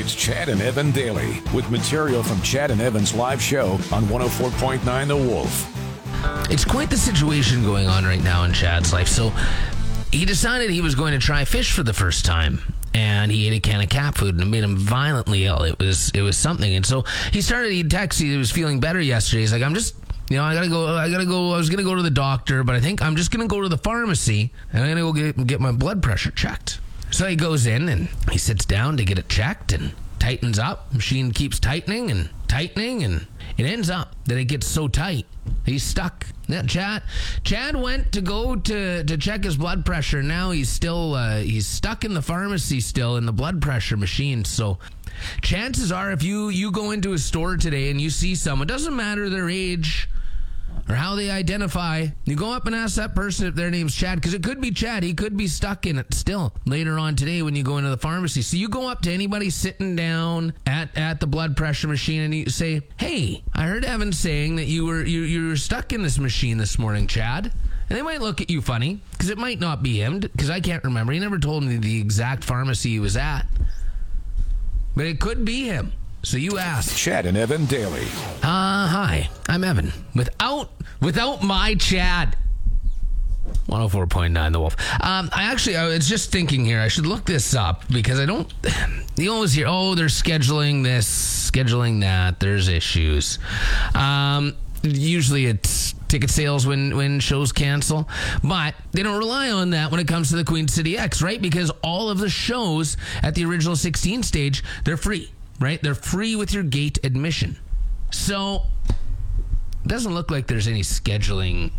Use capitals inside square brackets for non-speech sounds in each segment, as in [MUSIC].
It's Chad and Evan Daily with material from Chad and Evan's live show on 104.9 The Wolf. It's quite the situation going on right now in Chad's life. So he decided he was going to try fish for the first time. And he ate a can of cat food and it made him violently ill. It was it was something. And so he started he texted he was feeling better yesterday. He's like, I'm just you know, I gotta go. I gotta go. I was gonna go to the doctor, but I think I'm just gonna go to the pharmacy and I'm gonna go get get my blood pressure checked. So he goes in and he sits down to get it checked and tightens up. Machine keeps tightening and tightening and it ends up that it gets so tight he's stuck. Now, Chad Chad went to go to to check his blood pressure. Now he's still uh, he's stuck in the pharmacy still in the blood pressure machine. So chances are if you you go into a store today and you see someone doesn't matter their age or how they identify. You go up and ask that person if their name's Chad, because it could be Chad. He could be stuck in it still later on today when you go into the pharmacy. So you go up to anybody sitting down at, at the blood pressure machine and you say, Hey, I heard Evan saying that you were you, you were stuck in this machine this morning, Chad. And they might look at you funny because it might not be him because I can't remember. He never told me the exact pharmacy he was at. But it could be him. So you ask. Chad and Evan Daily. Hi. I'm Evan. Without without my Chad. 104.9 The Wolf. Um, I actually, I was just thinking here, I should look this up because I don't. [SIGHS] You always hear, oh, they're scheduling this, scheduling that, there's issues. Um, usually it's ticket sales when when shows cancel but they don't rely on that when it comes to the queen city x right because all of the shows at the original 16 stage they're free right they're free with your gate admission so doesn't look like there's any scheduling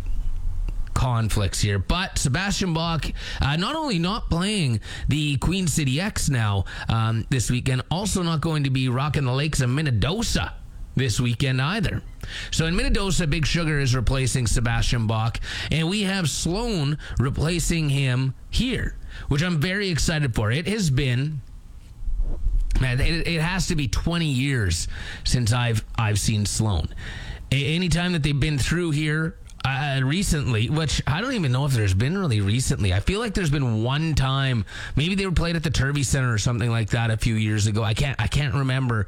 conflicts here. But Sebastian Bach, uh, not only not playing the Queen City X now um, this weekend, also not going to be rocking the lakes of Minnedosa this weekend either. So in Minnedosa, Big Sugar is replacing Sebastian Bach, and we have Sloan replacing him here, which I'm very excited for. It has been. Man, it, it has to be 20 years since I've I've seen Sloan. A- anytime that they've been through here, uh, recently, which I don't even know if there's been really recently. I feel like there's been one time, maybe they were played at the Turvey Center or something like that a few years ago. I can't, I can't remember,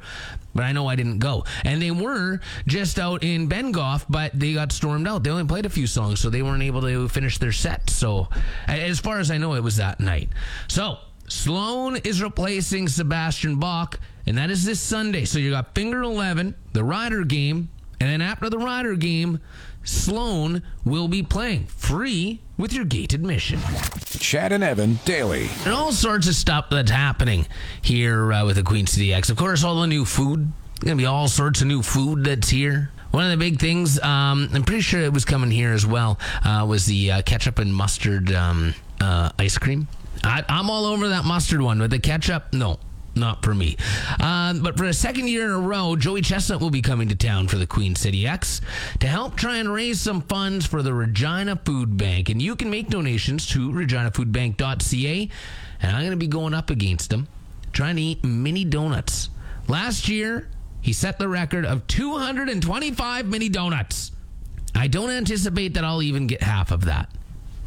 but I know I didn't go. And they were just out in Bengough, but they got stormed out. They only played a few songs, so they weren't able to finish their set. So, as far as I know, it was that night. So. Sloan is replacing Sebastian Bach, and that is this Sunday. So you got Finger 11, the Rider game, and then after the Rider game, Sloan will be playing free with your gate admission. Chad and Evan Daily. And all sorts of stuff that's happening here uh, with the Queen City X. Of course, all the new food. Going to be all sorts of new food that's here. One of the big things, um, I'm pretty sure it was coming here as well, uh, was the uh, ketchup and mustard um, uh, ice cream. I, I'm all over that mustard one, but the ketchup, no not for me. Um, but for a second year in a row, Joey Chestnut will be coming to town for the Queen City X to help try and raise some funds for the Regina Food Bank. And you can make donations to reginafoodbank.ca. And I'm going to be going up against him, trying to eat mini donuts. Last year, he set the record of 225 mini donuts. I don't anticipate that I'll even get half of that.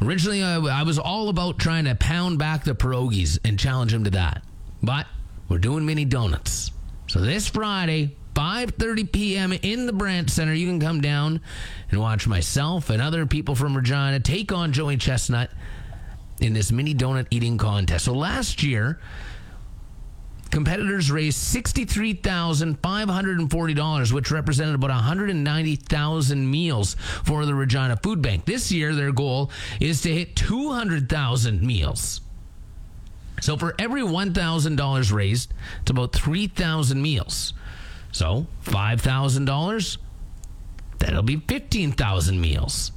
Originally, I, I was all about trying to pound back the pierogies and challenge him to that. But we're doing mini donuts. So this Friday, 5:30 p.m. in the Brandt Center, you can come down and watch myself and other people from Regina take on Joey Chestnut in this mini donut eating contest. So last year, competitors raised $63,540, which represented about 190,000 meals for the Regina Food Bank. This year, their goal is to hit 200,000 meals. So for every $1,000 raised, it's about 3,000 meals. So $5,000, that'll be 15,000 meals.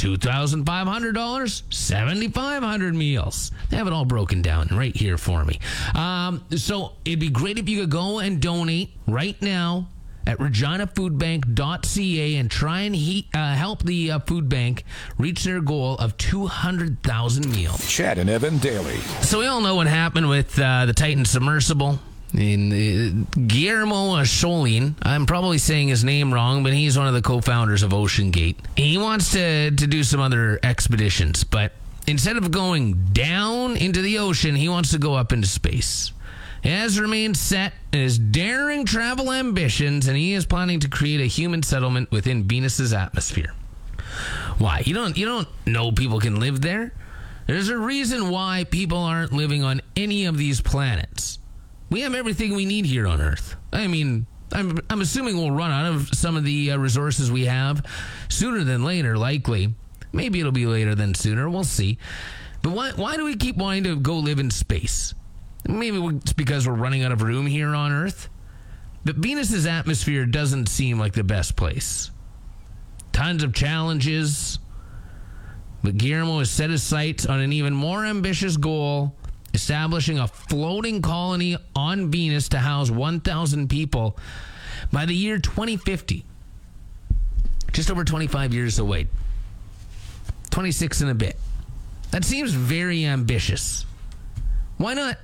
$2,500, 7,500 meals. They have it all broken down right here for me. Um, so it'd be great if you could go and donate right now at reginafoodbank.ca and try and he, uh, help the uh, food bank reach their goal of 200,000 meals. Chad and Evan Daily. So we all know what happened with uh, the Titan submersible. In uh, Guillermo Scholin, I'm probably saying his name wrong, but he's one of the co-founders of Ocean Gate. He wants to to do some other expeditions, but instead of going down into the ocean, he wants to go up into space. He has remained set in his daring travel ambitions, and he is planning to create a human settlement within Venus's atmosphere. Why? You don't you don't know people can live there? There's a reason why people aren't living on any of these planets. We have everything we need here on Earth. I mean, I'm, I'm assuming we'll run out of some of the uh, resources we have sooner than later, likely. Maybe it'll be later than sooner. We'll see. But why, why do we keep wanting to go live in space? Maybe it's because we're running out of room here on Earth. But Venus's atmosphere doesn't seem like the best place. Tons of challenges. But Guillermo has set his sights on an even more ambitious goal establishing a floating colony on Venus to house 1,000 people by the year 2050. Just over 25 years away. 26 and a bit. That seems very ambitious. Why not?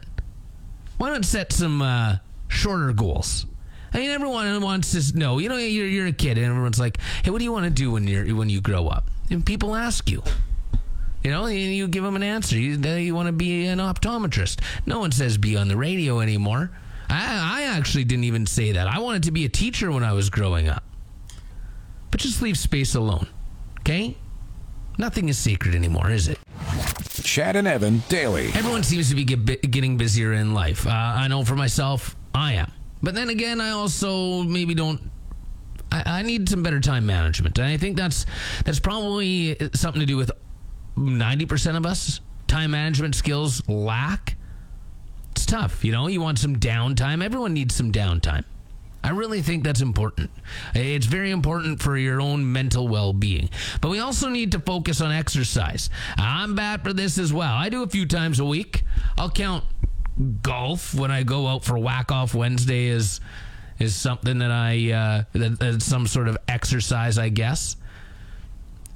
Why not set some uh, shorter goals? I mean, everyone wants to know. You know, you're, you're a kid, and everyone's like, "Hey, what do you want to do when you're when you grow up?" And people ask you. You know, you give them an answer. You, you want to be an optometrist. No one says be on the radio anymore. I, I actually didn't even say that. I wanted to be a teacher when I was growing up. But just leave space alone, okay? Nothing is sacred anymore, is it? Chad and Evan daily. Everyone seems to be get, getting busier in life. Uh, I know for myself, I am. But then again, I also maybe don't. I, I need some better time management, and I think that's that's probably something to do with 90% of us time management skills lack. It's tough, you know. You want some downtime. Everyone needs some downtime. I really think that's important. It's very important for your own mental well being. But we also need to focus on exercise. I'm bad for this as well. I do a few times a week. I'll count golf when I go out for whack off Wednesday is is something that I uh, that, that's some sort of exercise, I guess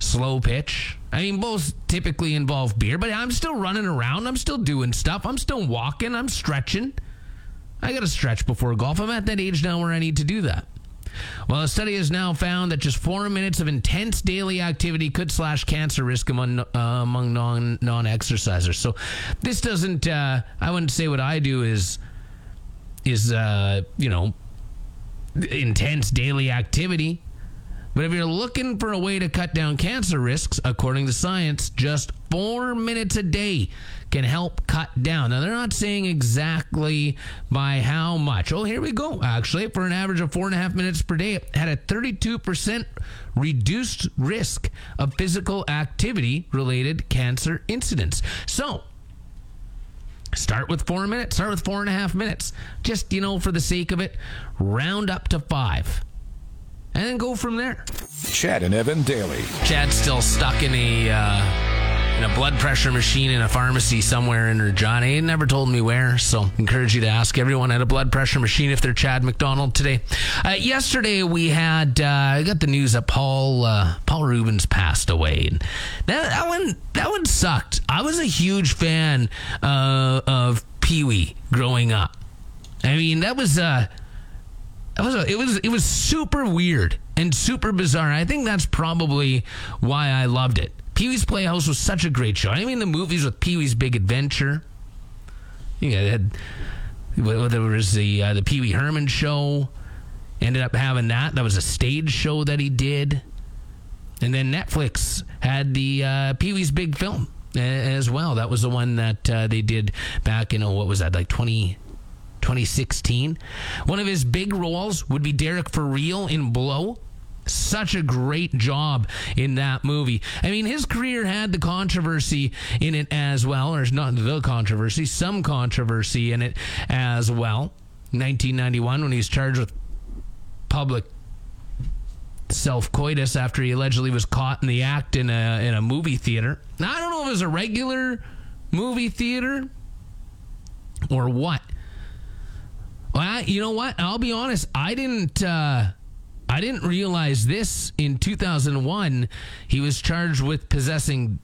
slow pitch. I mean, both typically involve beer, but I'm still running around. I'm still doing stuff. I'm still walking. I'm stretching. I got to stretch before golf. I'm at that age now where I need to do that. Well, a study has now found that just four minutes of intense daily activity could slash cancer risk among uh, among non non exercisers. So this doesn't. Uh, I wouldn't say what I do is is uh, you know intense daily activity. But if you're looking for a way to cut down cancer risks, according to science, just four minutes a day can help cut down. Now, they're not saying exactly by how much. Oh, here we go. Actually, for an average of four and a half minutes per day, it had a 32% reduced risk of physical activity related cancer incidents. So, Start with four minutes, start with four and a half minutes. Just, you know, for the sake of it, round up to five and then go from there. Chad and Evan daily. Chad's still stuck in a uh, in a blood pressure machine in a pharmacy somewhere in Regina. He never told me where, so encourage you to ask everyone at a blood pressure machine if they're Chad McDonald today. Uh, yesterday we had uh, I got the news that Paul uh, Paul Reubens passed away. And that, that one that one sucked. I was a huge fan uh, of Pee Wee growing up. I mean that was uh it was it was it was super weird and super bizarre. I think that's probably why I loved it. Pee Wee's Playhouse was such a great show. I mean, the movies with Pee Wee's Big Adventure. Yeah, had there was the uh, the Pee Wee Herman show. Ended up having that. That was a stage show that he did. And then Netflix had the uh, Pee Wee's Big Film as well. That was the one that uh, they did back in, oh, what was that, like 20, 2016. One of his big roles would be Derek Foreal in Blow. Such a great job in that movie. I mean, his career had the controversy in it as well, or not the controversy, some controversy in it as well. 1991, when he was charged with public self coitus after he allegedly was caught in the act in a in a movie theater. Now, I don't know if it was a regular movie theater or what. Well, you know what? I'll be honest. I didn't. Uh, I didn't realize this in 2001. He was charged with possessing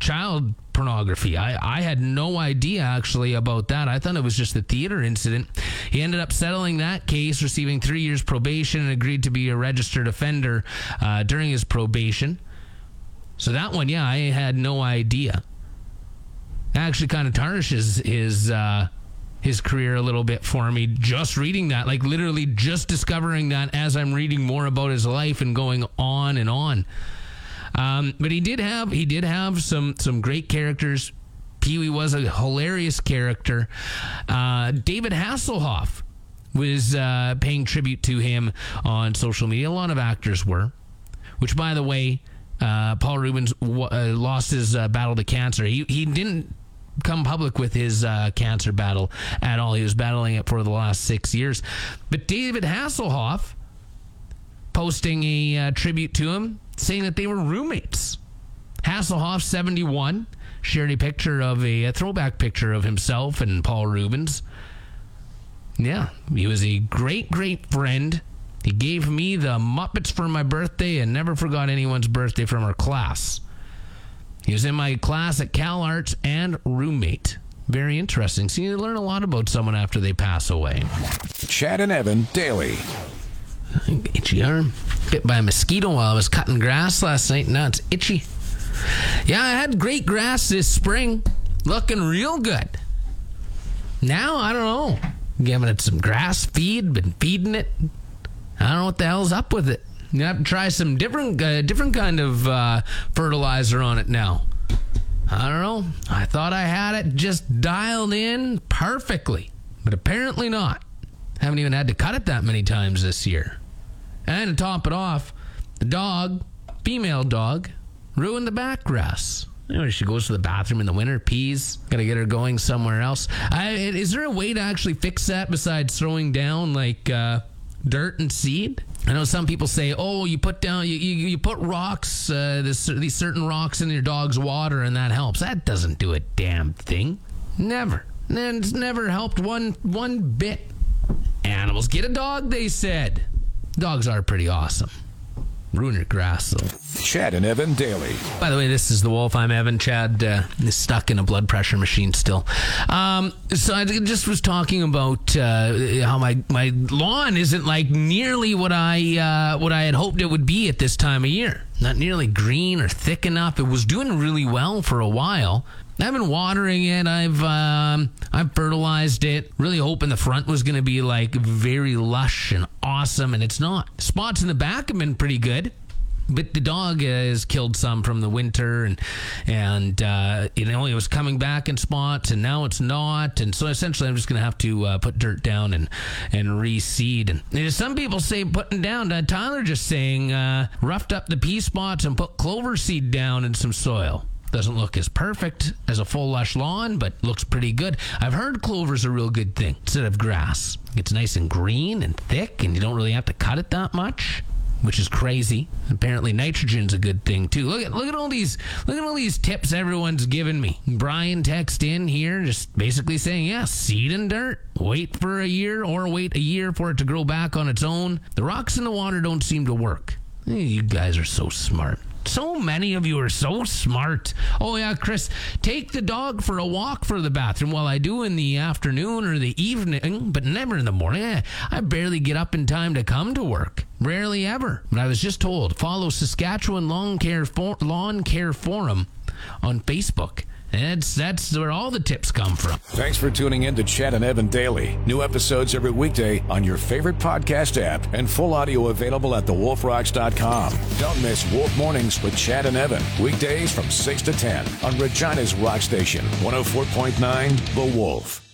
child pornography. I, I had no idea actually about that. I thought it was just a theater incident. He ended up settling that case, receiving three years probation, and agreed to be a registered offender uh, during his probation. So that one, yeah, I had no idea. That actually, kind of tarnishes his. Uh, his career a little bit for me just reading that like literally just discovering that as i'm reading more about his life and going on and on. Um, but he did have he did have some some great characters. Pee-wee was a hilarious character. Uh, david hasselhoff was uh, paying tribute to him on social media. A lot of actors were which by the way uh, paul Reubens w- uh, lost his uh, battle to cancer. He, he didn't come public with his uh, cancer battle at all. He was battling it for the last six years. But David Hasselhoff posting a uh, tribute to him, saying that they were roommates. Hasselhoff, 71, shared a picture of a, a throwback picture of himself and Paul Reubens. Yeah, he was a great, great friend. He gave me the Muppets for my birthday and never forgot anyone's birthday from our class. He was in my class at Cal Arts and roommate. Very interesting. So you learn a lot about someone after they pass away. Chad and Evan daily. Itchy arm. Bit by a mosquito while I was cutting grass last night. Now it's itchy. Yeah, I had great grass this spring. Looking real good. Now, I don't know. Giving it some grass feed, been feeding it. I don't know what the hell's up with it. To try some different, uh, different kind of uh, fertilizer on it now. I don't know. I thought I had it just dialed in perfectly, but apparently not. Haven't even had to cut it that many times this year. And to top it off, the dog, female dog, ruined the back grass. Know, she goes to the bathroom in the winter, pees. Got to get her going somewhere else. I, is there a way to actually fix that besides throwing down like uh, dirt and seed? I know some people say, "Oh, you put down you you, you put rocks, uh, this, these certain rocks in your dog's water, and that helps." That doesn't do a damn thing. Never. And it's never helped one one bit. Animals get a dog, they said. Dogs are pretty awesome. Ruin your grass, though. Chad and Evan daily. By the way, this is the Wolf. I'm Evan. Chad uh, is stuck in a blood pressure machine still. Um, so I just was talking about uh, how my, my lawn isn't like nearly what I uh, what I had hoped it would be at this time of year. Not nearly green or thick enough. It was doing really well for a while. I've been watering it. I've um, I've fertilized it. Really hoping the front was going to be like very lush and awesome, and it's not. Spots in the back have been pretty good but the dog has killed some from the winter and and uh, you know it was coming back in spots and now it's not and so essentially I'm just gonna have to uh, put dirt down and and reseed and, and some people say putting down uh, Tyler just saying uh, roughed up the pea spots and put clover seed down in some soil doesn't look as perfect as a full lush lawn, but looks pretty good. I've heard clover's a real good thing instead of grass. It's nice and green and thick, and you don't really have to cut it that much which is crazy. Apparently, nitrogen's a good thing too. Look at look at all these look at all these tips everyone's giving me. Brian text in here, just basically saying, yeah, seed and dirt. Wait for a year, or wait a year for it to grow back on its own. The rocks in the water don't seem to work. You guys are so smart. So many of you are so smart. Oh, yeah, Chris, take the dog for a walk for the bathroom. Well, I do in the afternoon or the evening, but never in the morning. Eh, I barely get up in time to come to work. Rarely ever. But I was just told follow Saskatchewan Lawn Care, For- Lawn Care Forum on Facebook. That's that's where all the tips come from. Thanks for tuning in to Chad and Evan Daily. New episodes every weekday on your favorite podcast app and full audio available at thewolfrocks.com. Don't miss Wolf Mornings with Chad and Evan. Weekdays from 6 to 10 on Regina's Rock Station, 104.9 The Wolf.